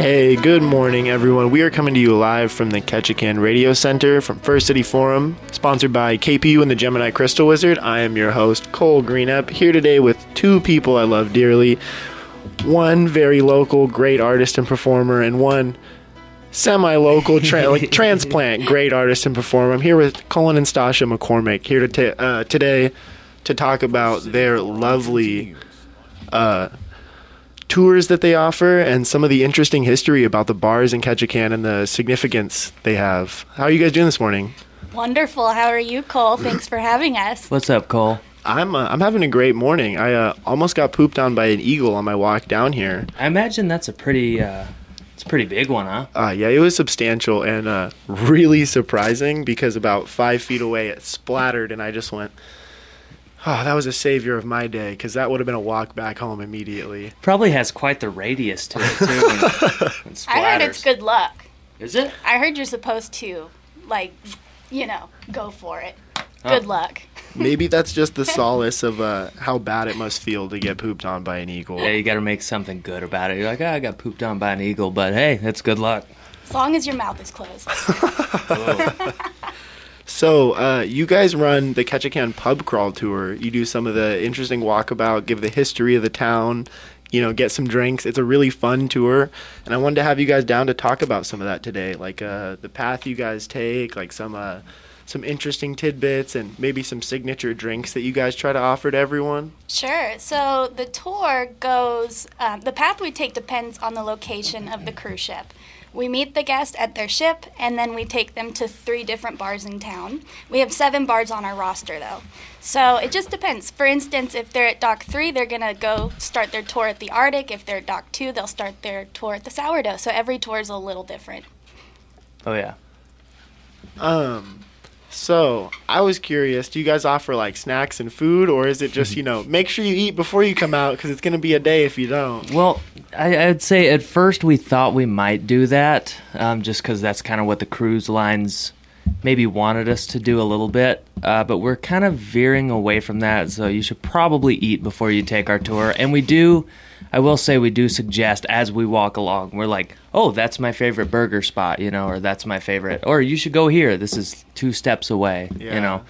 Hey, good morning, everyone. We are coming to you live from the Ketchikan Radio Center from First City Forum, sponsored by KPU and the Gemini Crystal Wizard. I am your host, Cole Greenup, here today with two people I love dearly. One very local, great artist and performer, and one semi-local tra- like transplant great artist and performer. I'm here with Colin and Stasha McCormick here to ta- uh, today to talk about their lovely uh, tours that they offer and some of the interesting history about the bars in Ketchikan and the significance they have. How are you guys doing this morning? Wonderful. How are you, Cole? Thanks for having us. What's up, Cole? I'm uh, I'm having a great morning. I uh, almost got pooped on by an eagle on my walk down here. I imagine that's a pretty, uh, it's a pretty big one, huh? Uh, yeah, it was substantial and uh, really surprising because about five feet away it splattered and I just went, oh, that was a savior of my day because that would have been a walk back home immediately. Probably has quite the radius to it too. and- and I heard it's good luck. Is it? I heard you're supposed to, like, you know, go for it. Good Oh. luck. Maybe that's just the solace of uh, how bad it must feel to get pooped on by an eagle. Yeah, you got to make something good about it. You're like, oh, I got pooped on by an eagle, but hey, that's good luck. As long as your mouth is closed. So, uh, you guys run the Ketchikan Pub Crawl Tour. You do some of the interesting walkabout, give the history of the town, you know, get some drinks. It's a really fun tour, and I wanted to have you guys down to talk about some of that today, like uh, the path you guys take, like some uh, some interesting tidbits, and maybe some signature drinks that you guys try to offer to everyone. Sure. So the tour goes, um, the path we take depends on the location of the cruise ship. We meet the guest at their ship, and then we take them to three different bars in town. We have seven bars on our roster, though. So it just depends. For instance, if they're at Dock 3, they're going to go start their tour at the Arctic. If they're at Dock 2, they'll start their tour at the Sourdough. So every tour is a little different. Oh yeah. Um, so I was curious, do you guys offer like snacks and food, or is it just you know make sure you eat before you come out because it's gonna be a day if you don't? Well, I, I'd say at first we thought we might do that, um, just because that's kind of what the cruise lines maybe wanted us to do a little bit. Uh, but we're kind of veering away from that, so you should probably eat before you take our tour. And we do, I will say, we do suggest as we walk along, we're like, oh, that's my favorite burger spot, you know, or that's my favorite, or you should go here. This is two steps away, Yeah. you know.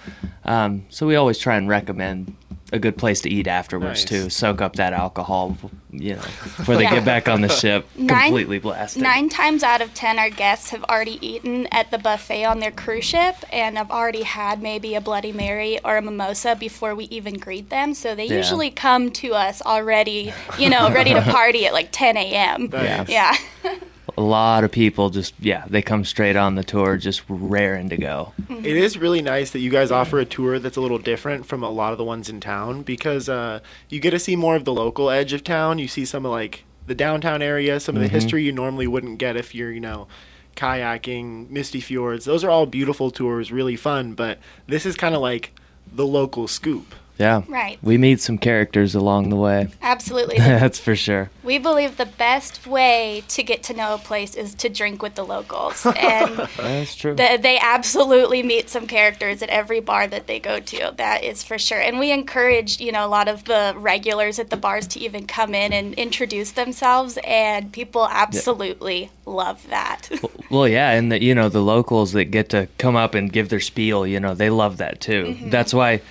Um, so we always try and recommend a good place to eat afterwards Nice. too. Soak up that alcohol, you know, before they Yeah. get back on the ship Nine- completely blasted. Nine times out of ten, our guests have already eaten at the buffet on their cruise ship and have already had maybe a Bloody Mary or a mimosa before we even greet them. So they Yeah. usually come to us already, you know, ready to party at like 10 a.m. Nice. Yeah. A lot of people just yeah, they come straight on the tour, just raring to go. It is really nice that you guys offer a tour that's a little different from a lot of the ones in town because uh, you get to see more of the local edge of town. You see some of like the downtown area, some of the history you normally wouldn't get if you're, you know, kayaking, misty fjords. Those are all beautiful tours, really fun, but this is kind of like the local scoop. Yeah, Right. We meet some characters along the way. Absolutely. That's for sure. We believe the best way to get to know a place is to drink with the locals. And That's true. They, they absolutely meet some characters at every bar that they go to. That is for sure. And we encourage, you know, a lot of the regulars at the bars to even come in and introduce themselves, and people absolutely love that. Well, yeah, and the you know the locals that get to come up and give their spiel, you know, they love that too. Mm-hmm. That's why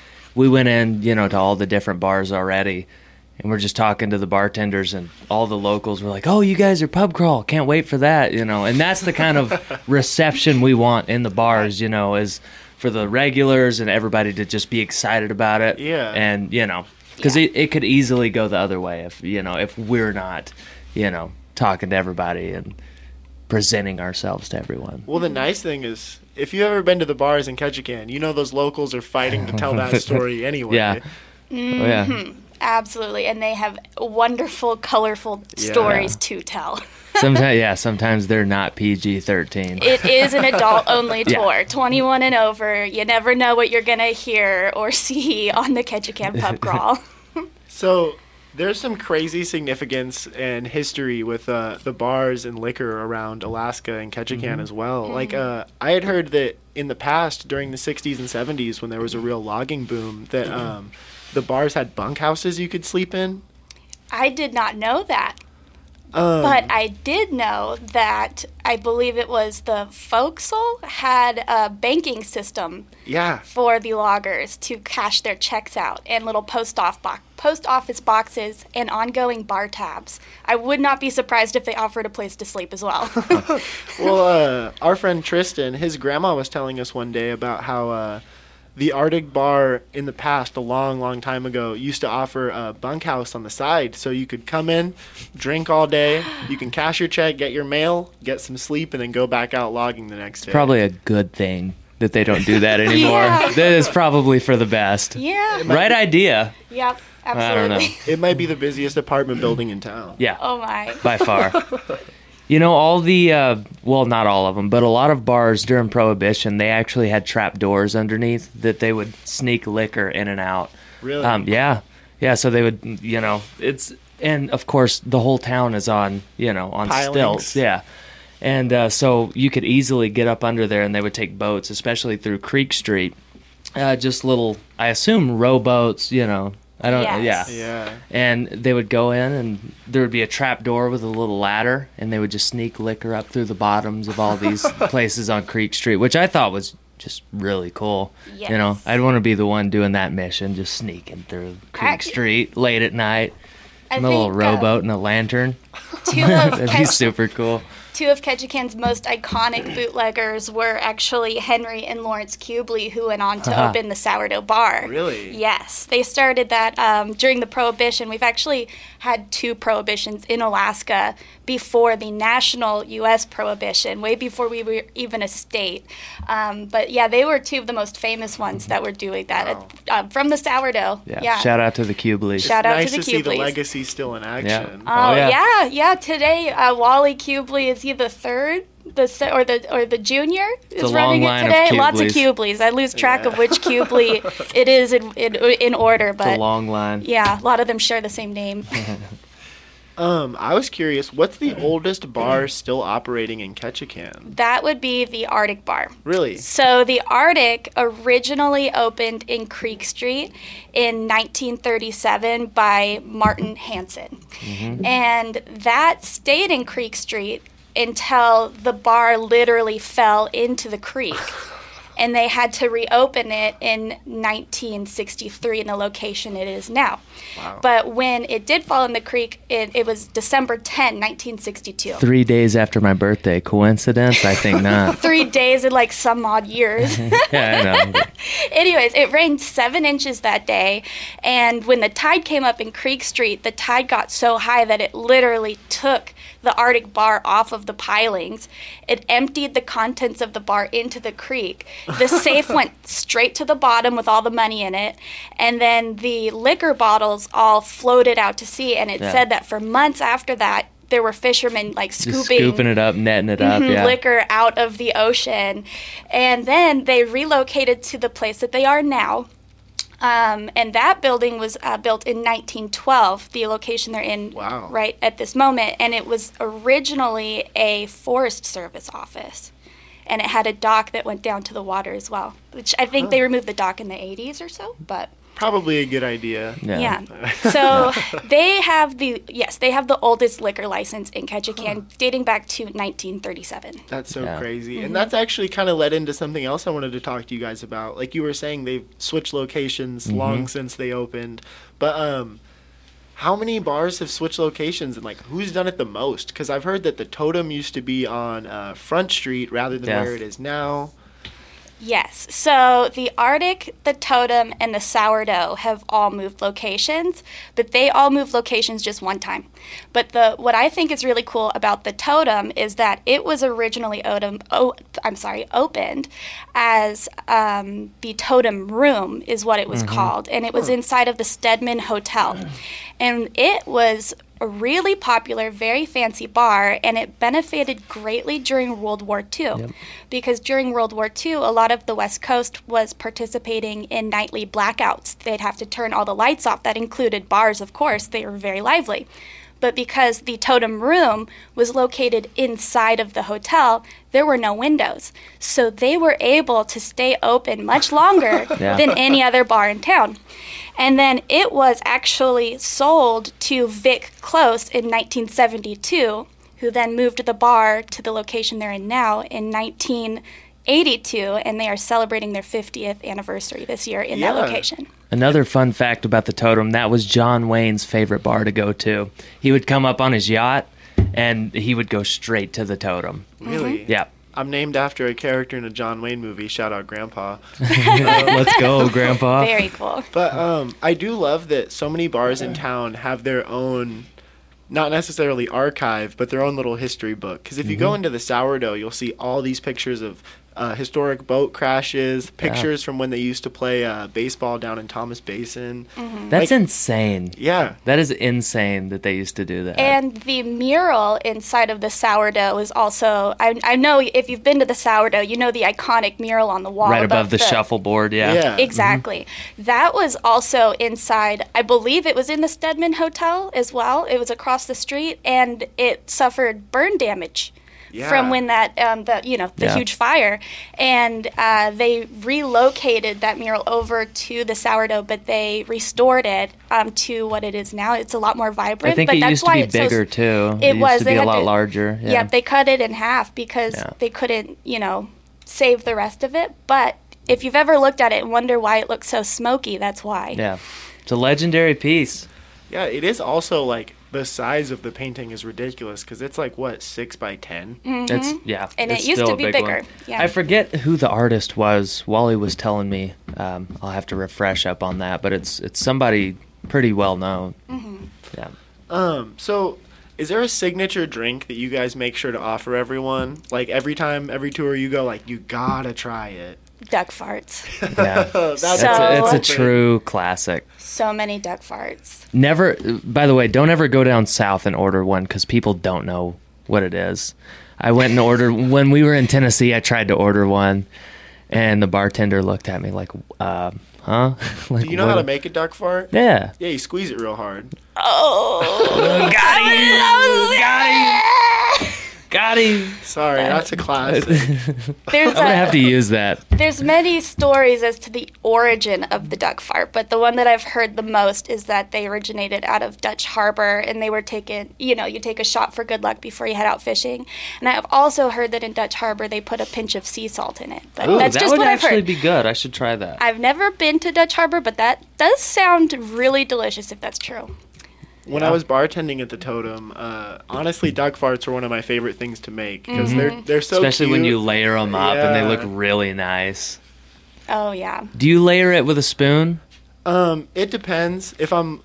we went in, you know, to all the different bars already, and we're just talking to the bartenders and all the locals were like, "Oh, you guys are pub crawl, can't wait for that," you know, and that's the kind of reception we want in the bars, you know, is for the regulars and everybody to just be excited about it, Yeah. and you know, because Yeah. it, it could easily go the other way if you know if we're not, you know, talking to everybody and presenting ourselves to everyone. Well, the nice thing is, if you've ever been to the bars in Ketchikan, you know those locals are fighting to tell that story anyway. Yeah. Oh, yeah. Mm-hmm. Absolutely. And they have wonderful, colorful Yeah. stories to tell. Sometimes, yeah. Sometimes they're not PG thirteen. It is an adult only Yeah. tour, 21 and over. You never know what you're going to hear or see on the Ketchikan Pub Crawl. So there's some crazy significance and history with uh, the bars and liquor around Alaska and Ketchikan as well. Like uh, I had heard that in the past, during the '60s and '70s, when there was a real logging boom, that um, the bars had bunkhouses you could sleep in. I did not know that. Um, But I did know that I believe it was the Fo'c'sle had a banking system yeah. for the loggers to cash their checks out and little post off box post office boxes and ongoing bar tabs. I would not be surprised if they offered a place to sleep as well. Well, uh, our friend Tristan, his grandma was telling us one day about how uh, the Arctic Bar in the past, a long, long time ago, used to offer a bunkhouse on the side, so you could come in, drink all day, you can cash your check, get your mail, get some sleep, and then go back out logging the next day. Probably a good thing that they don't do that anymore. Yeah. That is probably for the best. yeah. Right idea. Yep. Absolutely. I don't know. It might be the busiest apartment building in town. Yeah. Oh my. by far. you know, all the uh, well, not all of them, but a lot of bars during Prohibition, they actually had trap doors underneath that they would sneak liquor in and out. Really? Um, yeah, yeah. So they would, you know, it's and of course the whole town is on, you know, on Pilings. stilts. Yeah. And uh, so you could easily get up under there, and they would take boats, especially through Creek Street. Uh, just little, I assume, rowboats. You know, I don't. Yes. Yeah Yeah. and they would go in and there would be a trap door with a little ladder and they would just sneak liquor up through the bottoms of all these places on creek street which i thought was just really cool Yes. you know i'd want to be the one doing that mission just sneaking through creek Ac- street late at night I in a little think, uh, rowboat and a lantern two of that'd be super cool two of Ketchikan's most iconic bootleggers were actually Henry and Lawrence Kubley, who went on to Uh-huh. open the Sourdough Bar. Really? Yes, they started that um, during the Prohibition. We've actually had two prohibitions in Alaska before the national U.S. Prohibition, way before we were even a state. Um, but yeah, they were two of the most famous ones that were doing that Wow. uh, from the Sourdough. yeah, yeah. shout out to the Kubleys. Shout out nice to the see the Kubleys. legacy still in action. Oh, Oh, yeah. yeah. yeah, Today, uh, Wally Kubley is he the third, the se- or the or the junior is a long running it line of today. Lots of Kubleys. Kubleys. I lose track of Yeah. which Kubley it is in, in in order, it's a long line yeah, a lot of them share the same name. Um, I was curious, what's the oldest bar still operating in Ketchikan? that would be the Arctic Bar. Really? So the Arctic originally opened in Creek Street in 1937 by Martin Hansen. And that stayed in Creek Street until the bar literally fell into the creek. And they had to reopen it in 1963 in the location it is now. Wow. But when it did fall in the creek, it, it was December 10, 1962. three days after my birthday coincidence i think not Three days in like some odd years. yeah i know Anyways, it rained seven inches that day, and when the tide came up in Creek Street, the tide got so high that it literally took the Arctic bar off of the pilings. It emptied the contents of the bar into the creek. The safe went straight to the bottom with all the money in it, and then the liquor bottles all floated out to sea. And it Yeah. said that for months after that, there were fishermen like scooping scooping it up netting it up mhm, yeah liquor out of the ocean. And then they relocated to the place that they are now. Um, and that building was uh, built in 1912, the location they're in Wow. right at this moment. And it was originally a Forest Service office. And it had a dock that went down to the water as well, which I think they removed the dock in the 80s or so. But Probably a good idea. yeah. So they have the yes, they have the oldest liquor license in Ketchikan, dating back to 1937. That's so Yeah. crazy. And that's actually kind of led into something else I wanted to talk to you guys about. Like you were saying they've switched locations long since they opened. But um how many bars have switched locations and like who's done it the most? Cuz I've heard that the Totem used to be on uh, Front Street rather than Yeah. where it is now. Yes. So the Arctic, the Totem, and the Sourdough have all moved locations, but they all moved locations just one time. But the what I think is really cool about the Totem is that it was originally Odom, oh, I'm sorry, opened as um, the Totem Room is what it was called, and it was inside of the Stedman Hotel, and it was a really popular, very fancy bar, and it benefited greatly during World War II. Because during World War II, a lot of the West Coast was participating in nightly blackouts. They'd have to turn all the lights off. That included bars, of course, they were very lively. But because the totem room was located inside of the hotel, there were no windows. So they were able to stay open much longer Yeah. than any other bar in town. And then it was actually sold to Vic Close in 1972, who then moved the bar to the location they're in now in 1982, and they are celebrating their 50th anniversary this year in Yeah. that location. Another fun fact about the totem that was John Wayne's favorite bar to go to. He would come up on his yacht and he would go straight to the totem. Really? Yeah. I'm named after a character in a John Wayne movie. Shout out, Grandpa. Let's go, Grandpa. Very cool. But um, I do love that so many bars in town have their own, not necessarily archive, but their own little history book. Because if you Mm-hmm. go into the sourdough, you'll see all these pictures of uh, historic boat crashes, pictures from when they used to play uh, baseball down in Thomas Basin. That's Like- insane. Yeah. That is insane that they used to do that. And the mural inside of the sourdough is also, I, I know if you've been to the sourdough, you know the iconic mural on the wall. right above the, shuffleboard, yeah. Yeah. Exactly. That was also inside, I believe it was in the Stedman Hotel as well. It was across the street and it suffered burn damage. Yeah. From when that, um, the you know, the Yeah. huge fire, and uh, they relocated that mural over to the sourdough, but they restored it um, to what it is now. It's a lot more vibrant. I think but it that's used to why be it's so- bigger too. it used was. to They be a lot to- larger. Yeah. Yep, they cut it in half because Yeah. they couldn't, you know, save the rest of it. But if you've ever looked at it and wonder why it looks so smoky, that's why. yeah. It's a legendary piece. Yeah, it is also like the size of the painting is ridiculous because it's like, what, 6 by 10? It's yeah. Mm-hmm. And it it's used still to a be big bigger, one. yeah. I forget who the artist was. Wally was telling me. Um, I'll have to refresh up on that, but it's it's somebody pretty well known. Mm-hmm. Yeah. Um, so is there a signature drink that you guys make sure to offer everyone? Like every time, every tour you go, like, you gotta try it. Duck farts. Yeah. That's So- a, it's a true classic. so many duck farts. Never. By the way, don't ever go down south and order one because people don't know what it is. I went and ordered when we were in Tennessee. I tried to order one, and the bartender looked at me like, uh, "Huh?" like, Do you know how to make a duck fart? Yeah. Yeah, you squeeze it real hard. Oh, Got him! Got him! Got him! Sorry, that's a classic. there's I'm gonna a, have to use that. there's many stories as to the origin of the duck fart, but the one that I've heard the most is that they originated out of Dutch Harbor and they were taken, you know, you take a shot for good luck before you head out fishing. And I have also heard that in Dutch Harbor they put a pinch of sea salt in it. But Ooh, that's that just would what I've actually heard. be good. I should try that. I've never been to Dutch Harbor, but that does sound really delicious if that's true. When I was bartending at the Totem, uh, honestly, duck farts were one of my favorite things to make because they're they're so Especially when you layer them up and they look really nice. Oh yeah. Do you layer it with a spoon? Um, it depends. If I'm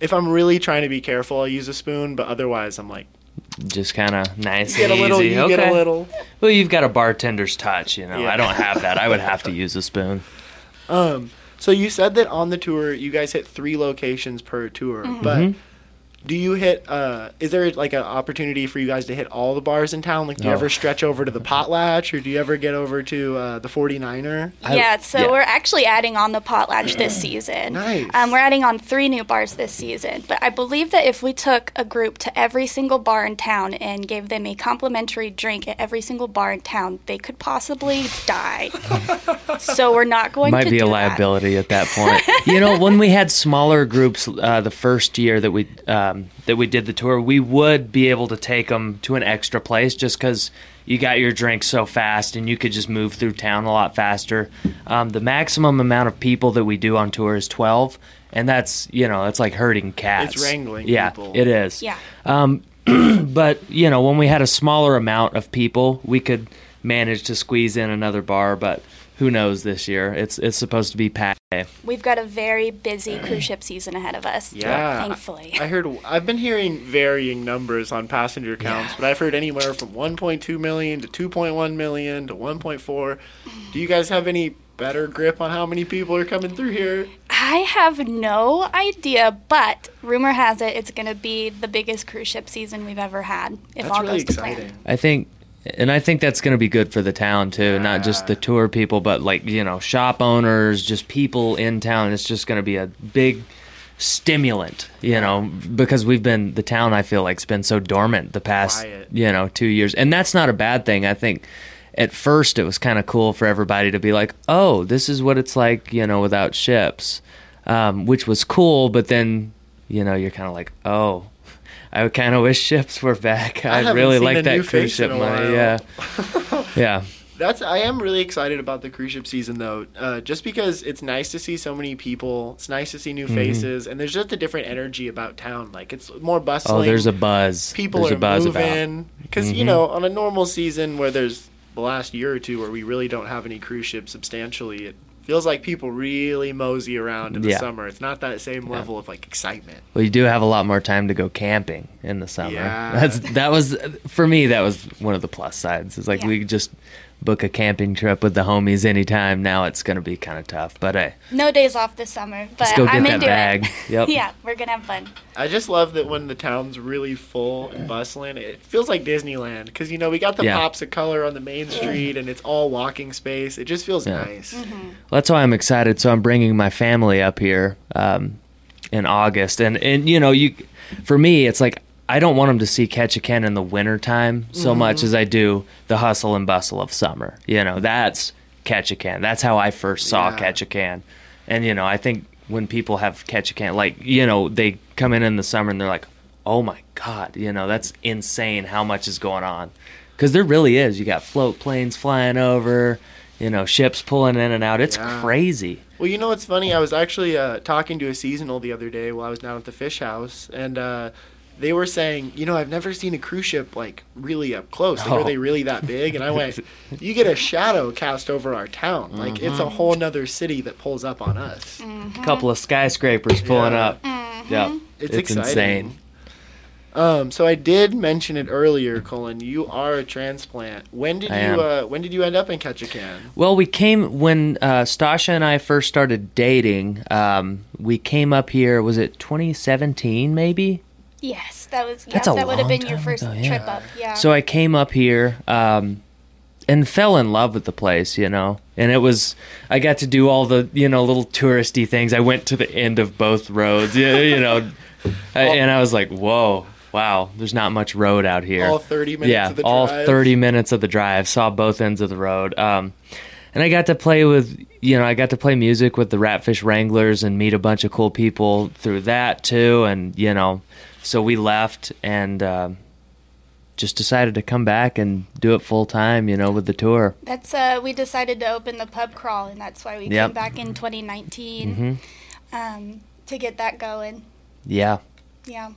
if I'm really trying to be careful, I'll use a spoon. But otherwise, I'm like, Just kind of nice get a little, easy. you okay. get a little. Well, you've got a bartender's touch, you know. Yeah. I don't have that. I would have to use a spoon. Um, so you said that on the tour, you guys hit three locations per tour, but. Do you hit? Uh, is there like an opportunity for you guys to hit all the bars in town? Like, do you ever stretch over to the Potlatch, or do you ever get over to uh, the 49er? I- yeah, so yeah. we're actually adding on the potlatch this season. Nice. Um, we're adding on three new bars this season. But I believe that if we took a group to every single bar in town and gave them a complimentary drink at every single bar in town, they could possibly die. so we're not going Might to be do a that. liability at that point. you know, when we had smaller groups uh, the first year that we um, that we did the tour, we would be able to take them to an extra place just because you got your drink so fast and you could just move through town a lot faster. Um, the maximum amount of people that we do on tour is twelve, and that's you know that's like herding cats. It's wrangling Yeah, people. it is. Yeah. Um, But you know, when we had a smaller amount of people, we could manage to squeeze in another bar. But who knows this year? It's it's supposed to be packed. We've got a very busy cruise ship season ahead of us. Yeah. Thankfully. I heard. I've been hearing varying numbers on passenger counts, but I've heard anywhere from 1.2 million to 2.1 million to 1.4. Do you guys have any better grip on how many people are coming through here? I have no idea, but rumor has it it's going to be the biggest cruise ship season we've ever had. If That's all really goes to plan. I think, and I think that's going to be good for the town too. Not just the tour people, but like you know, shop owners, just people in town. It's just going to be a big, stimulant, you know, because we've been the town. I feel like's been so dormant the past, Quiet. you know, two years, and that's not a bad thing. I think at first it was kind of cool for everybody to be like, "Oh, this is what it's like," you know, without ships, um, which was cool. But then, you know, you're kind of like, "Oh." I kind of wish ships were back. I, haven't really like that cruise ship money. Yeah, yeah. That's I am really excited about the cruise ship season though, uh, just because it's nice to see so many people. It's nice to see new faces, and there's just a different energy about town. Like it's more bustling. Mm-hmm. Oh, there's a buzz. people there's are a buzz moving because you Mhm. know on a normal season where there's the last year or two where we really don't have any cruise ships substantially, it feels like people really mosey around in the Yeah. summer. It's not that same level of like excitement. Well, you do have a lot more time to go camping in the summer. Yeah. That's that was for me. That was one of the plus sides. It's like Yeah. we just book a camping trip with the homies anytime. Now it's going to be kind of tough, but hey, No days off this summer, but let's go get I'm that into bag. it. Yep. Yeah, we're gonna have fun. I just love that when the town's really full and bustling, it feels like Disneyland because you know we got the Yeah. pops of color on the main street and it's all walking space. It just feels Yeah. nice. Mm-hmm. That's why I'm excited. So I'm bringing my family up here um, in August, and and you know, you for me, it's like I don't want them to see Ketchikan in the wintertime so much as I do the hustle and bustle of summer. You know, that's Ketchikan. That's how I first saw Yeah. Ketchikan, and you know, I think when people have Ketchikan, like you know, they come in in the summer and they're like, oh my god, you know, that's insane how much is going on. Because there really is. You got float planes flying over, you know, ships pulling in and out. It's Yeah. crazy. Well, you know what's funny? I was actually uh, talking to a seasonal the other day while I was down at the fish house, and uh, they were saying, you know, I've never seen a cruise ship like really up close. Like, Oh. Are they really that big? And I went, you get a shadow cast over our town. Like it's Mm-hmm. a whole nother city that pulls up on us. A couple of skyscrapers pulling Yeah. up. Yeah, It's, it's, insane. Um, so I did mention it earlier, Colin. You are a transplant. When did I you uh, When did you end up in Ketchikan? Well, we came when uh, Stasha and I first started dating. Um, we came up here. Was it 2017? Maybe. Yes, that was. Yeah, That's a that would have long been your time first ago, yeah. trip up. Yeah. So I came up here um, and fell in love with the place, you know. And it was I got to do all the you know little touristy things. I went to the end of both roads, you, you know, and I was like, whoa, wow. There's not much road out here. All 30 minutes yeah, of the all drive? 30 minutes of the drive. Saw both ends of the road. Um, and I got to play with, you know, I got to play music with the Ratfish Wranglers and meet a bunch of cool people through that too. And you know, so we left and um, just decided to come back and do it full time. You know, with the tour. That's uh, we decided to open the pub crawl, and that's why we Yep. Mm-hmm. came back in 2019 um, to get that going. Yeah, Yeah.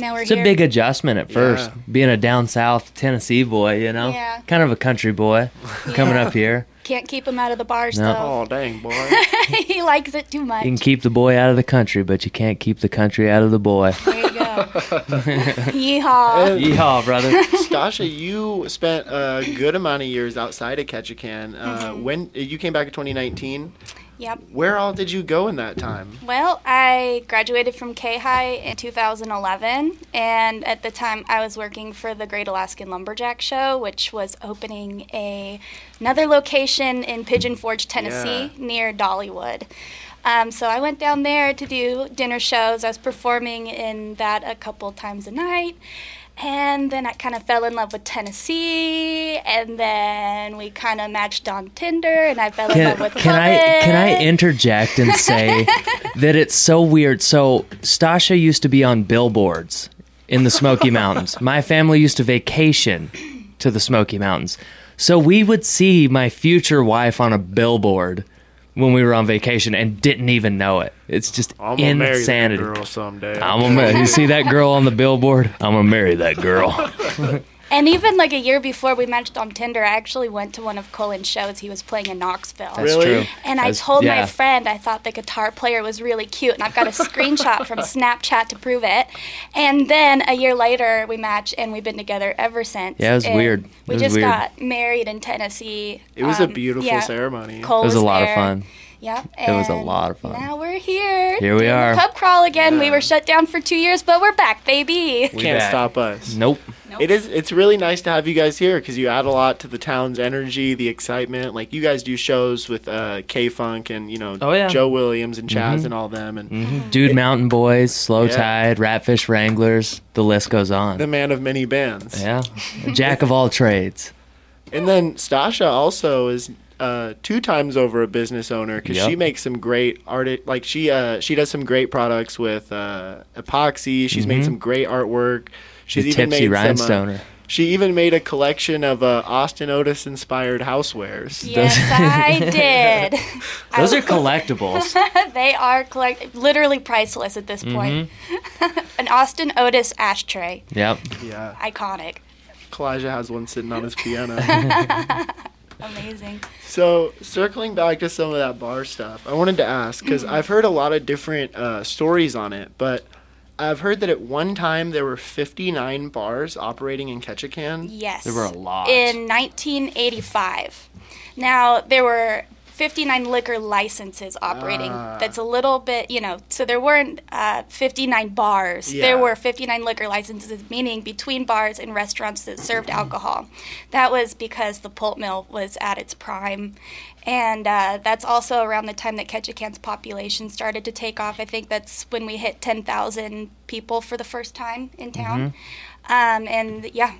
Now we're it's here. a big adjustment at first, Yeah. being a down south Tennessee boy. You know, Yeah. kind of a country boy coming up here. Can't keep him out of the bars No. Oh dang, boy! he likes it too much. You can keep the boy out of the country, but you can't keep the country out of the boy. there you. Yeehaw. Yeehaw, brother. Stasha, you spent a good amount of years outside of Ketchikan. Uh, Mm-hmm. When you came back in 2019, Yep. where all did you go in that time? Well, I graduated from K High in 2011, and at the time I was working for the Great Alaskan Lumberjack Show, which was opening a another location in Pigeon Forge, Tennessee, Yeah. near Dollywood. Um, so I went down there to do dinner shows. I was performing in that a couple times a night. And then I kind of fell in love with Tennessee, and then we kind of matched on Tinder, and I fell in Can, love with can I can I interject and say that it's so weird? So Stasha used to be on billboards in the Smoky Mountains. My family used to vacation to the Smoky Mountains. So we would see my future wife on a billboard when we were on vacation and didn't even know it. It's just insanity. I'm gonna marry that girl someday. I'm gonna marry. You see that girl on the billboard? I'm gonna marry that girl. And even like a year before we matched on Tinder, I actually went to one of Colin's shows. He was playing in Knoxville. That's Really? true. And I told yeah. my friend I thought the guitar player was really cute, and I've got a screenshot from Snapchat to prove it. And then a year later, we matched, and we've been together ever since. Yeah, it was And weird. We It was just weird. got married in Tennessee. It was a Um, beautiful yeah, ceremony. Cole It was a lot of fun. Yep. It was a lot of fun. Now we're here. Here we are. pub crawl again. We were shut down for two years, but we're back, baby. We Can't back. stop us. Nope. nope. It is. It's really nice to have you guys here because you add a lot to the town's energy, the excitement. Like you guys do shows with uh, K Funk and you know Oh, yeah. Joe Williams and Chaz Mhm. and all them, and hmm Dude Mountain Boys, Slow Yeah. Tide, Ratfish Wranglers. The list goes on. the man of many bands. yeah. Jack of all trades. And then Stasha also is uh, two times over a business owner because Yep. she makes some great art. Like she uh, she does some great products with uh, epoxy. She's made Mhm. some great artwork. She's the even Tipsy made some. Uh, she even made a collection of uh, Austin Otis inspired housewares. Yes, I did. Those I- are collectibles. they are collect- literally priceless at this point. Mm-hmm. An Austin Otis ashtray, yep. Yeah, iconic, Kalijah has one sitting on his piano. Amazing. So, circling back to some of that bar stuff, I wanted to ask because Mm-hmm. I've heard a lot of different uh, stories on it, but I've heard that at one time there were 59 bars operating in Ketchikan. Yes, There were a lot. in 1985. Now there were 59 liquor licenses operating. Ah. That's a little bit, you know. So there weren't uh, 59 bars. Yeah. There were 59 liquor licenses, meaning between bars and restaurants that served alcohol. That was because the pulp mill was at its prime. And uh, that's also around the time that Ketchikan's population started to take off. I think that's when we hit 10,000 people for the first time in town. Um, and yeah,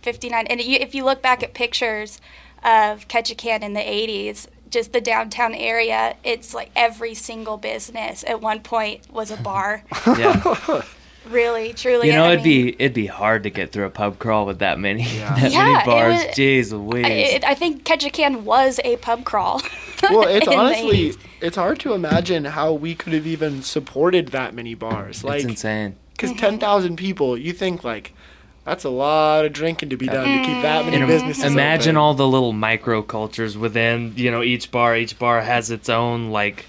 59. And if you look back at pictures of Ketchikan in the 80s, just the downtown area, it's like every single business at one point was a bar. Yeah. really, truly. You know, I it'd mean, be it'd be hard to get through a pub crawl with that many Yeah. that Yeah, many bars. was- Jeez Louise. I, it, I think Ketchikan was a pub crawl. Well, it's honestly it's hard to imagine how we could have even supported that many bars. it's Like insane. because Mm-hmm. 10,000 people, you think like that's a lot of drinking to be done to keep that many businesses. imagine open. all the little microcultures within, you know, each bar. Each bar has its own like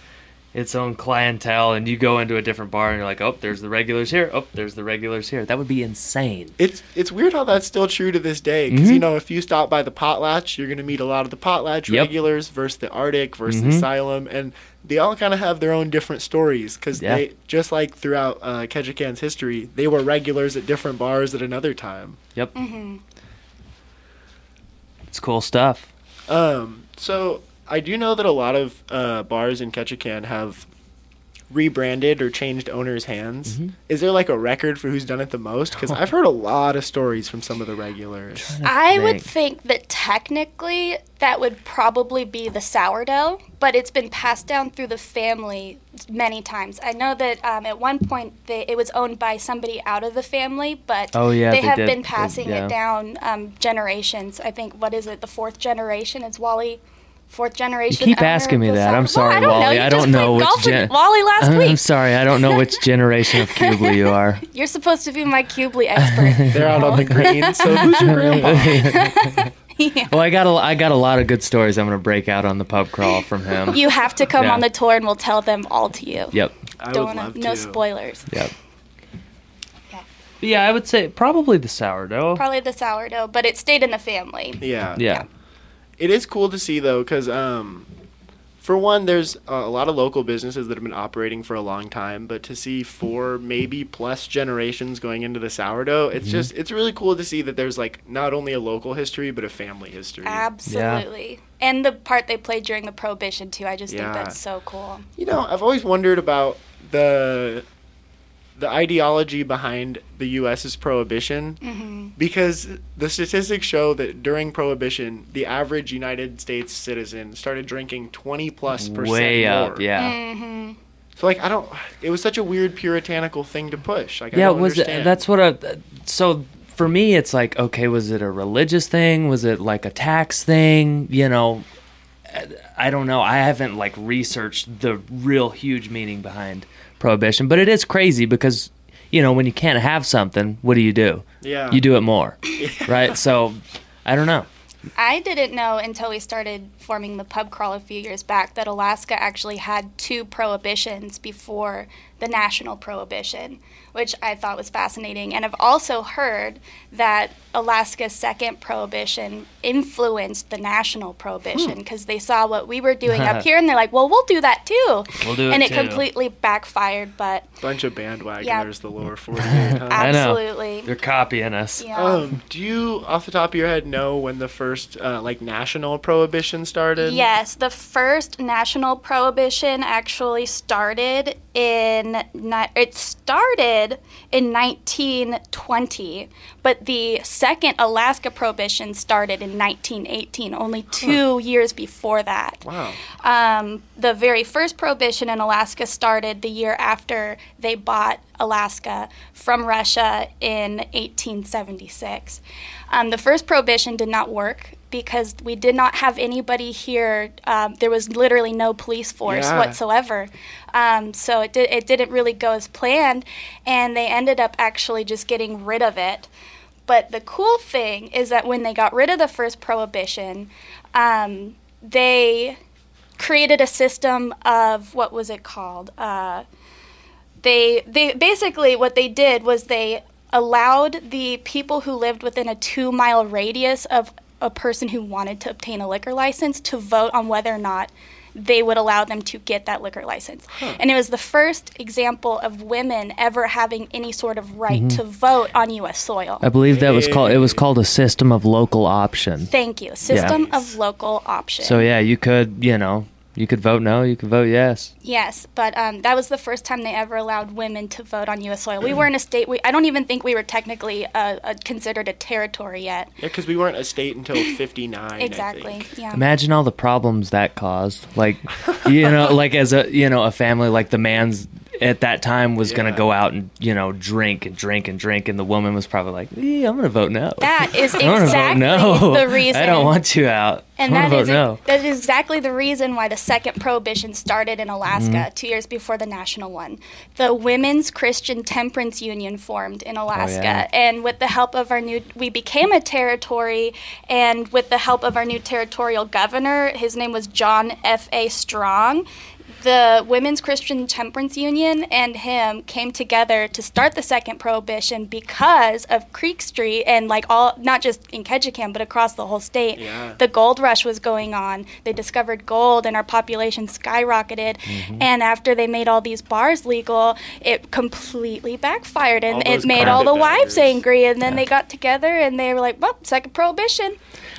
its own clientele and you go into a different bar and you're like, "Oh, there's the regulars here. Oh, there's the regulars here." That would be insane. It's it's weird how that's still true to this day because you Mhm. know if you stop by the Potlatch, you're gonna meet a lot of the Potlatch Yep. regulars versus the Arctic versus the Mhm. Asylum, and they all kind of have their own different stories because Yeah. they just like throughout uh, Ketchikan's history, they were regulars at different bars at another time. Yep. Mhm. It's cool stuff. Um, so I do know that a lot of uh, bars in Ketchikan have rebranded or changed owners' hands. Mhm. Is there like a record for who's done it the most? Because I've heard a lot of stories from some of the regulars. I would think. think that technically that would probably be the sourdough, but it's been passed down through the family many times. I know that um, at one point they, it was owned by somebody out of the family, but Oh, yeah, they, they have did. been They- passing yeah. it down um, generations. I think what is it? The fourth generation It's Wally. Fourth generation. You keep owner asking me that. I'm sorry, well, I don't Wally. Know. You I don't know played which gen- Wally last I'm week. sorry, I don't know which generation of Kubley you are. You're supposed to be my Kubley expert. They're out on the green. So who's your grandpa? yeah. Well, I got a, I got a lot of good stories I'm going to break out on the pub crawl from him. You have to come Yeah. on the tour, and we'll tell them all to you. Yep. I Don't would wanna- love no to. spoilers. Yep. Yeah. Yeah, I would say probably the sourdough. Probably the sourdough, but it stayed in the family. Yeah. Yeah. It is cool to see though, because um, for one, there's uh, a lot of local businesses that have been operating for a long time, but to see four, maybe plus generations going into the sourdough, it's just it's really cool to see that there's like not only a local history but a family history. Absolutely. And the part they played during the Prohibition, too. I just Yeah. think that's so cool. You know, I've always wondered about the the ideology behind the U.S.'s prohibition hmm because the statistics show that during prohibition, the average United States citizen started drinking 20 plus percent Way more. up. Yeah. hmm So like I don't. It was such a weird puritanical thing to push. Like I Yeah, don't was it, understand. that's what I. So for me, it's like, okay, was it a religious thing? Was it like a tax thing? You know, I don't know. I haven't like researched the real huge meaning behind prohibition, but it is crazy because you know when you can't have something, what do you do? yeah. You do it more, right? So I don't know. I didn't know until we started forming the pub crawl a few years back that Alaska actually had two prohibitions before the national prohibition, which I thought was fascinating. And I've also heard that Alaska's second prohibition influenced the national prohibition because they saw what we were doing up here and they're like, well, we'll do that too. We'll do it and it too. completely backfired, but Bunch of bandwagoners, Yeah. the lower 48. huh? I know. absolutely. They're copying us. Yeah. Um, do you, off the top of your head, know when the first uh, like national prohibition started? Yes, the first national prohibition actually started in ni- it started in 1920, but the second Alaska prohibition started in 1918, only 2 years before that. Wow. Um, the very first prohibition in Alaska started the year after they bought Alaska from Russia in 1876. Um, the first prohibition did not work because we did not have anybody here. Um, there was literally no police force Yeah. whatsoever. Um, so it, did, it didn't really go as planned, and they ended up actually just getting rid of it. But the cool thing is that when they got rid of the first prohibition, um, they created a system of what was it called? Uh, they they basically what they did was they allowed the people who lived within a two mile radius of a person who wanted to obtain a liquor license to vote on whether or not they would allow them to get that liquor license. And it was the first example of women ever having any sort of right to vote on U.S. soil. I believe that was called. It was called a system of local option. Thank you. System of local option. So yeah, you could, you know, you could vote no, you could vote yes. Yes, but um, that was the first time they ever allowed women to vote on U.S. soil. We weren't a state. We, I don't even think we were technically uh, uh, considered a territory yet. Yeah, because we weren't a state until 59. I Exactly. think. Yeah. Imagine all the problems that caused. Like, you know, like as a you know a family, like the man's at that time was gonna go out and you know drink and drink and drink, and the woman was probably like, eh, I'm gonna vote no. That is I wanna exactly vote no. the reason. I don't want you out. And I that wanna is vote no. that is exactly the reason why the second prohibition started in Alaska Mm-hmm. two years before the national one. The Women's Christian Temperance Union formed in Alaska, Oh, yeah. and with the help of our new, we became a territory. And with the help of our new territorial governor, his name was John F. A. Strong. The Women's Christian Temperance Union and him came together to start the second prohibition because of Creek Street and like all not just in Ketchikan but across the whole state. Yeah. The gold rush was going on. They discovered gold and our population skyrocketed. Mm-hmm. And after they made all these bars legal, it completely backfired and it made all the wives angry. And then they got together and they were like, "Well, second prohibition."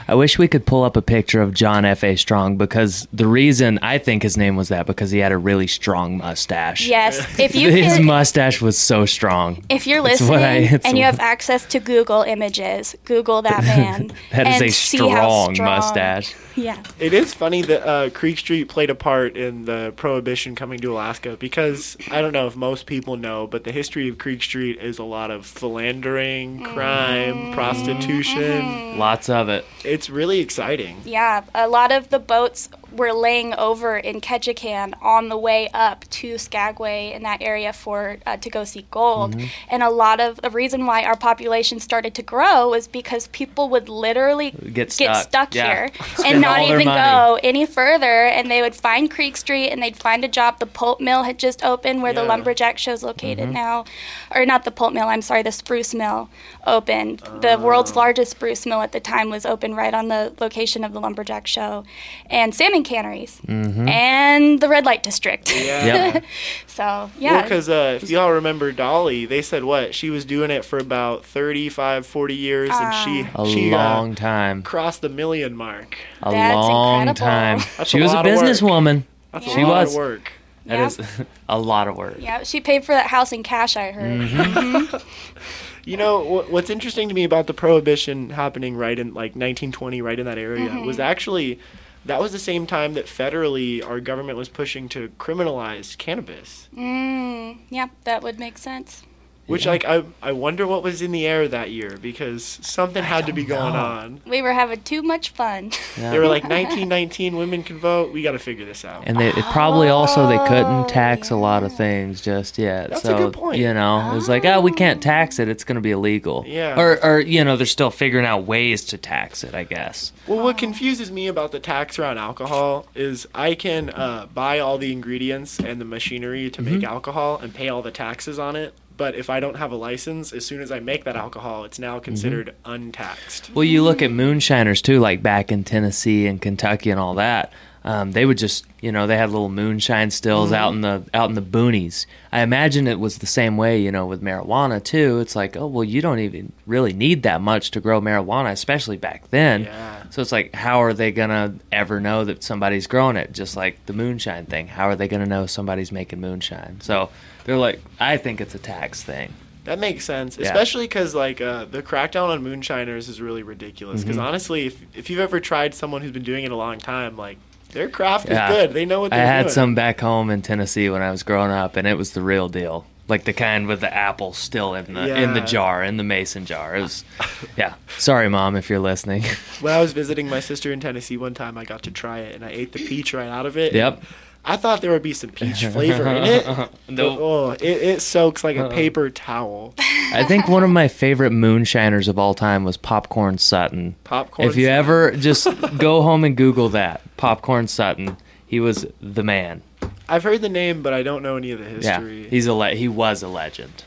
I wish we could pull up a picture of John F. A. Strong because the reason I think his name was that because he had a really strong mustache. Yes, if you his can, mustache was so strong. If you're It's listening I- and you have access to Google Images, Google that man. That is and a see how strong, strong- mustache. Yeah. It is funny that uh, Creek Street played a part in the prohibition coming to Alaska because I don't know if most people know, but the history of Creek Street is a lot of philandering, crime, prostitution. Lots of it. It's really exciting. Yeah, a lot of the boats were laying over in Ketchikan on the way up to Skagway in that area for uh, to go see gold. Mm-hmm. And a lot of the reason why our population started to grow was because people would literally Get stuck. Yeah. here and not even money. go any further. And they would find Creek Street and they'd find a job. The pulp mill had just opened where the Yeah. lumberjack show's located Mm-hmm. now, or not the pulp mill. I'm sorry, the spruce mill opened. The Oh. world's largest spruce mill at the time was open right on the location of the lumberjack show, and salmon canneries, Mm-hmm. and the red light district. Yeah. Yep. so yeah, because uh, if y'all remember Dolly, they said what? She was doing it for about 35, 40 years, and she, A she long uh, time. crossed the million mark. A That's long incredible. time. That's she a was a lot of work. businesswoman. That's She a lot was. of work. That Yeah. is a lot of work. yeah, she paid for that house in cash. I heard. Mm-hmm. You know wh- what's interesting to me about the prohibition happening right in like 1920, right in that area, Mm-hmm. was actually that was the same time that federally our government was pushing to criminalize cannabis. Mm, yeah, that would make sense. Which Yeah. like I I wonder what was in the air that year because something had to be going know. on. We were having too much fun. Yeah. They were like 1919 women can vote. We got to figure this out. And they it probably also they Oh, couldn't tax a lot of things just yet. That's a so good point. you know, it was like, oh, we can't tax it. It's going to be illegal. Yeah. Or or you know, they're still figuring out ways to tax it. I guess. Well, what confuses me about the tax around alcohol is I can uh, buy all the ingredients and the machinery to make alcohol and pay all the taxes on it. But if I don't have a license, as soon as I make that alcohol, it's now mm-hmm. considered untaxed. Well, you look at moonshiners too, like back in Tennessee and Kentucky and all that. Um, they would just, you know, they had little moonshine stills out in the out in the boonies. I imagine it was the same way, you know, with marijuana too. It's like, oh well, you don't even really need that much to grow marijuana, especially back then. Yeah. So it's like, how are they gonna ever know that somebody's growing it? Just like the moonshine thing. How are they gonna know somebody's making moonshine? So they're like, I think it's a tax thing. That makes sense, Yeah. especially because like uh, the crackdown on moonshiners is really ridiculous. Because Mhm. honestly, if if you've ever tried someone who's been doing it a long time, like their craft Yeah. is good. They know what they're I had doing. some back home in Tennessee when I was growing up, and it was the real deal. Like the kind with the apple still in the in the jar, in the mason jar. It was, yeah. Sorry, mom, if you're listening. When I was visiting my sister in Tennessee one time, I got to try it, and I ate the peach right out of it. yep. I thought there would be some peach flavor in it. but, No. oh, it, it soaks like a uh-uh. paper towel. I think one of my favorite moonshiners of all time was Popcorn Sutton. Popcorn. if you ever just go home and Google that, Popcorn Sutton, he was the man. I've heard the name, but I don't know any of the history. Yeah, history. he's a le- he was a legend.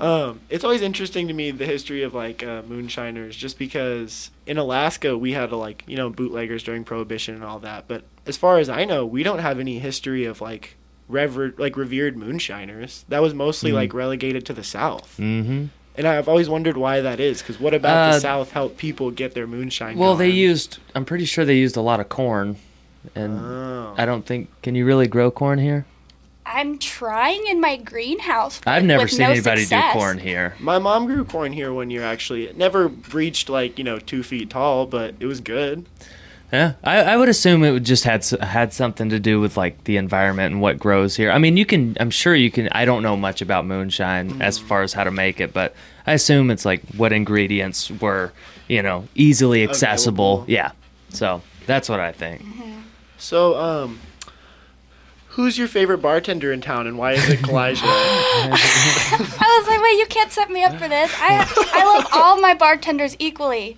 Um, it's always interesting to me the history of like uh, moonshiners, just because in Alaska we had like you know bootleggers during Prohibition and all that. But as far as I know, we don't have any history of like revered like revered moonshiners. That was mostly Mhm. like relegated to the South, Mm-hmm. and I've always wondered why that is. Because what about Uh, the South helped people get their moonshine? Well, they used. I'm pretty sure they used a lot of corn, and Oh. I don't think. Can you really grow corn here? I'm trying in my greenhouse. I've never with seen no anybody success. do corn here. My mom grew corn here one year. Actually, it never reached like you know two feet tall, but it was good. Yeah, I, I would assume it would just had had something to do with like the environment and what grows here. I mean, you can. I'm sure you can. I don't know much about moonshine as far as how to make it, but I assume it's like what ingredients were, you know, easily accessible. Available. Yeah, so that's what I think. So, um, who's your favorite bartender in town, and why is it Kalijah? I was like, wait, you can't set me up for this. I I love all my bartenders equally.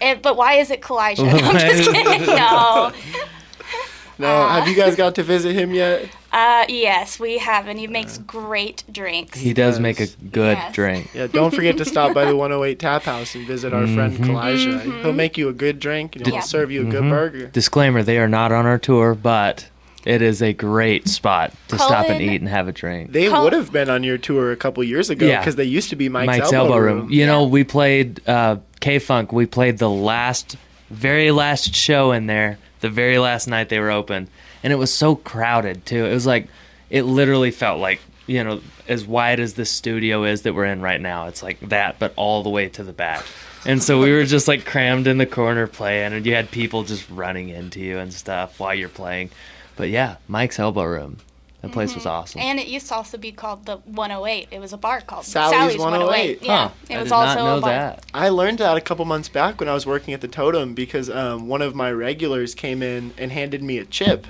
Eh, but why is it Kalijah? I'm just kidding. No. no, have you guys got to visit him yet? Uh, yes, we have, and he makes great drinks. He does make a good Yes. drink. Yeah, don't forget to stop by the 108 Tap House and visit our friend Mhm. Kalijah. He'll make you a good drink and he'll Yeah. serve you a good Mhm. burger. Disclaimer: They are not on our tour, but it is a great spot to stop and eat and have a drink. They Col- would have been on your tour a couple years ago Yeah. because they used to be Mike's, Mike's, Elbow, Elbow Room. Room. You know, we played uh, K Funk. We played the last, very last show in there, the very last night they were open, and it was so crowded too. It was like, it literally felt like you know, as wide as this studio is that we're in right now. It's like that, but all the way to the back. And so we were just like crammed in the corner playing, and you had people just running into you and stuff while you're playing. But yeah, Mike's Elbow Room. That place was awesome. And it used to also be called the 108. It was a bar called Sally's Sally's, 108. 108. Yeah, Huh, it I was did also not know a bar. that. I learned that a couple months back when I was working at the Totem because um, one of my regulars came in and handed me a chip.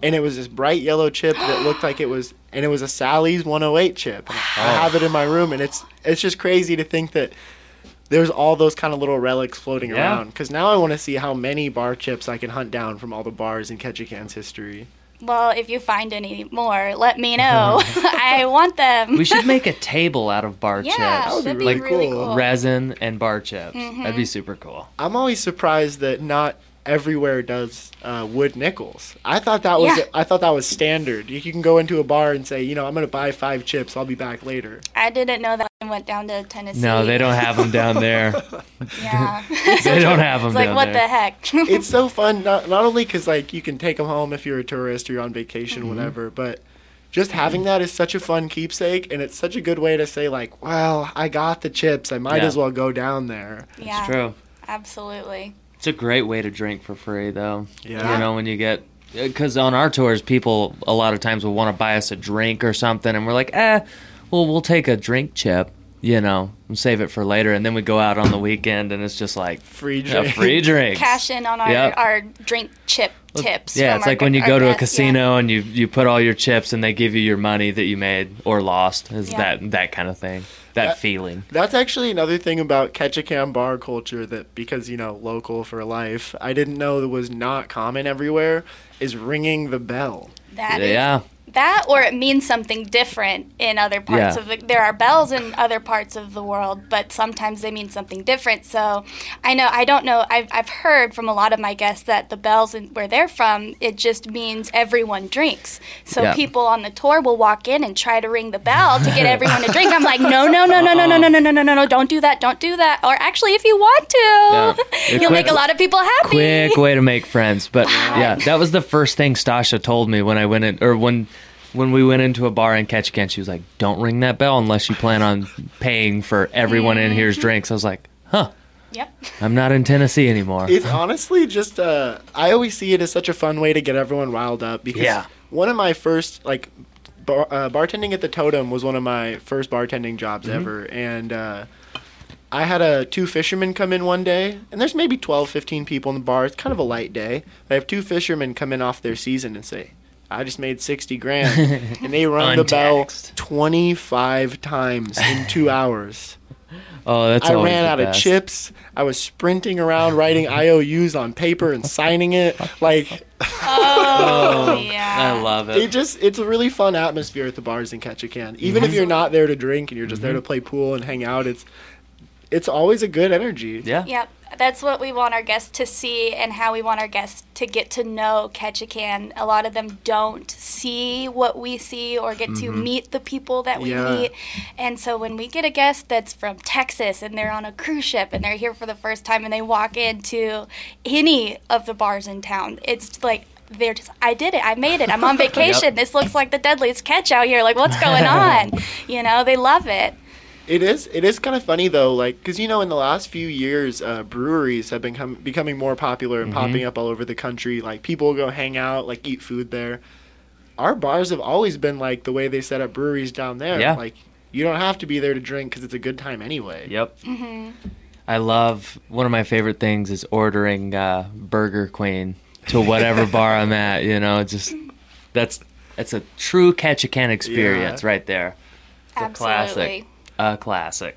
And it was this bright yellow chip that looked like it was, and it was a Sally's 108 chip. And I have it in my room, and it's it's just crazy to think that there's all those kind of little relics floating Yeah. around. Because now I want to see how many bar chips I can hunt down from all the bars in Ketchikan's history. Well, if you find any more, let me know. I want them. We should make a table out of bar yeah, chips. That would be that'd be really really cool. cool. resin and bar chips. Mm-hmm. That'd be super cool. I'm always surprised that not everywhere does uh, wood nickels. I thought that was Yeah. I thought that was standard. You can go into a bar and say, you know, I'm going to buy five chips. I'll be back later. I didn't know that I went down to Tennessee. No, they don't have them down there. Yeah. They don't have them It's like, down what there. the heck? it's so fun not not only because like you can take them home if you're a tourist or you're on vacation, Mm-hmm. whatever, but just having that is such a fun keepsake, and it's such a good way to say like, well, I got the chips. I might Yeah. as well go down there. yeah, It's true. absolutely. It's a great way to drink for free, though. Yeah. You know, when you get. Because on our tours, people a lot of times will want to buy us a drink or something, and we're like, eh, we'll well, we'll take a drink chip, you know, and save it for later, and then we go out on the weekend, and it's just like Free drink a free drink. Cash in on our, Yep. our drink chip tips. Yeah, from it's our- like when you go to a guests, yeah. casino and you you put all your chips and they give you your money that you made or lost. Is Yeah. that that kind of thing? That That- feeling. That's actually another thing about Ketchikan bar culture that because you know local for life, I didn't know that was not common everywhere. Is ringing the bell. That is- yeah. That or it means something different in other parts Yeah. of the there are bells in other parts of the world but sometimes they mean something different so i know i don't know i've, I've heard from a lot of my guests that the bells in, where they're from it just means everyone drinks so Yeah. people on the tour will walk in and try to ring the bell to get everyone to drink i'm like no no no no no no no no no no no no don't do that don't do that or actually if you want to Yeah. you'll make a lot of people happy Quick way to make friends. But yeah, that was the first thing Stasha told me when I went in, or when when we went into a bar in Ketchikan. She was like, "Don't ring that bell unless you plan on paying for everyone in here's drinks." I was like, "Huh." yep I'm not in Tennessee anymore. It's honestly just uh I always see it as such a fun way to get everyone riled up because Yeah. one of my first like bar, uh, bartending at the Totem was one of my first bartending jobs Mm-hmm. ever and uh I had a two fishermen come in one day and there's maybe 12 15 people in the bar. It's kind of a light day. I have two fishermen come in off their season and say I just made 60 grand and they rung the bell 25 times in 2 hours. oh, that's I ran the out of chips. I was sprinting around writing IOUs on paper and signing it. Like oh yeah I love it it. just it's a really fun atmosphere at the bars in Ketchikan. Even if you're not there to drink and you're just there Mm-hmm. to play pool and hang out, it's it's always a good energy. Yeah. Yep, that's what we want our guests to see and how we want our guests to get to know Ketchikan. A lot of them don't see what we see or get to mm-hmm. meet the people that we Yeah. meet. And so when we get a guest that's from Texas and they're on a cruise ship and they're here for the first time and they walk into any of the bars in town, it's like they're just, I did it. I made it. I'm on vacation. This looks like the deadliest catch out here. Like, what's going on? you know, they love it. It is it is kind of funny though, like because you know in the last few years, uh, breweries have been com- becoming more popular and popping up all over the country. Like people go hang out, like eat food there. Our bars have always been like the way they set up breweries down there. Yeah. Like you don't have to be there to drink because it's a good time anyway. Yep. I love one of my favorite things is ordering uh, Burger Queen to whatever bar I'm at. You know, just that's that's a true Ketchikan experience Yeah. right there. It's a classic. Absolutely. A classic.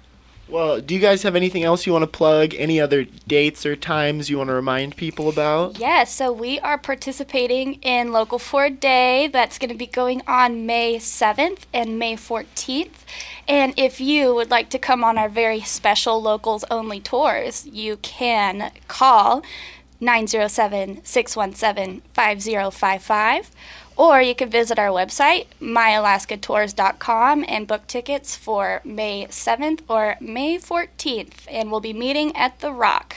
Well, do you guys have anything else you want to plug? Any other dates or times you want to remind people about? Yes, so we are participating in Local 4 Day. That's going to be going on May 7th and May 14th. And if you would like to come on our very special locals only tours, you can call 907 617 5055. Or you can visit our website, myalaskatours.com, and book tickets for May 7th or May 14th. And we'll be meeting at The Rock.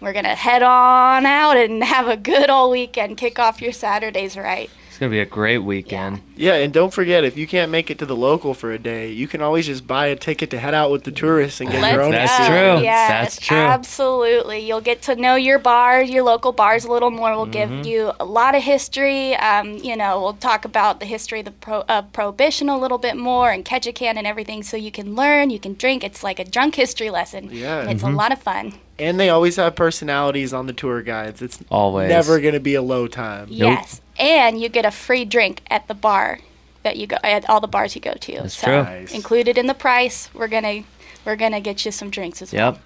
We're going to head on out and have a good old weekend. Kick off your Saturdays right. It's gonna be a great weekend. Yeah, and don't forget if you can't make it to the local for a day, you can always just buy a ticket to head out with the tourists and get Let's your own. That's go. true. Yes, That's true. Absolutely. You'll get to know your bar, your local bars a little more. We'll Mm-hmm. give you a lot of history. Um, you know, we'll talk about the history of the pro- of prohibition a little bit more and Ketchikan and everything so you can learn, you can drink. It's like a drunk history lesson. Yeah. It's Mm-hmm. a lot of fun. And they always have personalities on the tour guides. It's Always. never going to be a low time. Yes. And you get a free drink at the bar that you go at all the bars you go to. That's so true. Nice. included in the price, we're gonna we're gonna get you some drinks as well. Yep.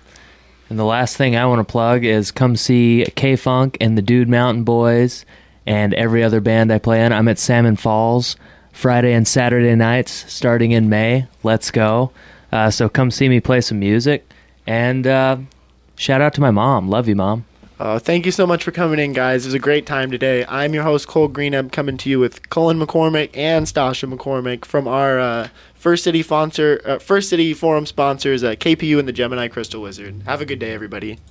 And the last thing I want to plug is come see K Funk and the Dude Mountain Boys and every other band I play in. I'm at Salmon Falls Friday and Saturday nights starting in May. Let's go. Uh, so come see me play some music. And uh, shout out to my mom. Love you, mom. Uh, thank you so much for coming in, guys. It was a great time today. I'm your host, Cole Greenup, coming to you with Cullen McCormick and Stasha McCormick from our uh, First City sponsor, uh, First City Forum sponsors, uh, KPU and the Gemini Crystal Wizard. Have a good day, everybody.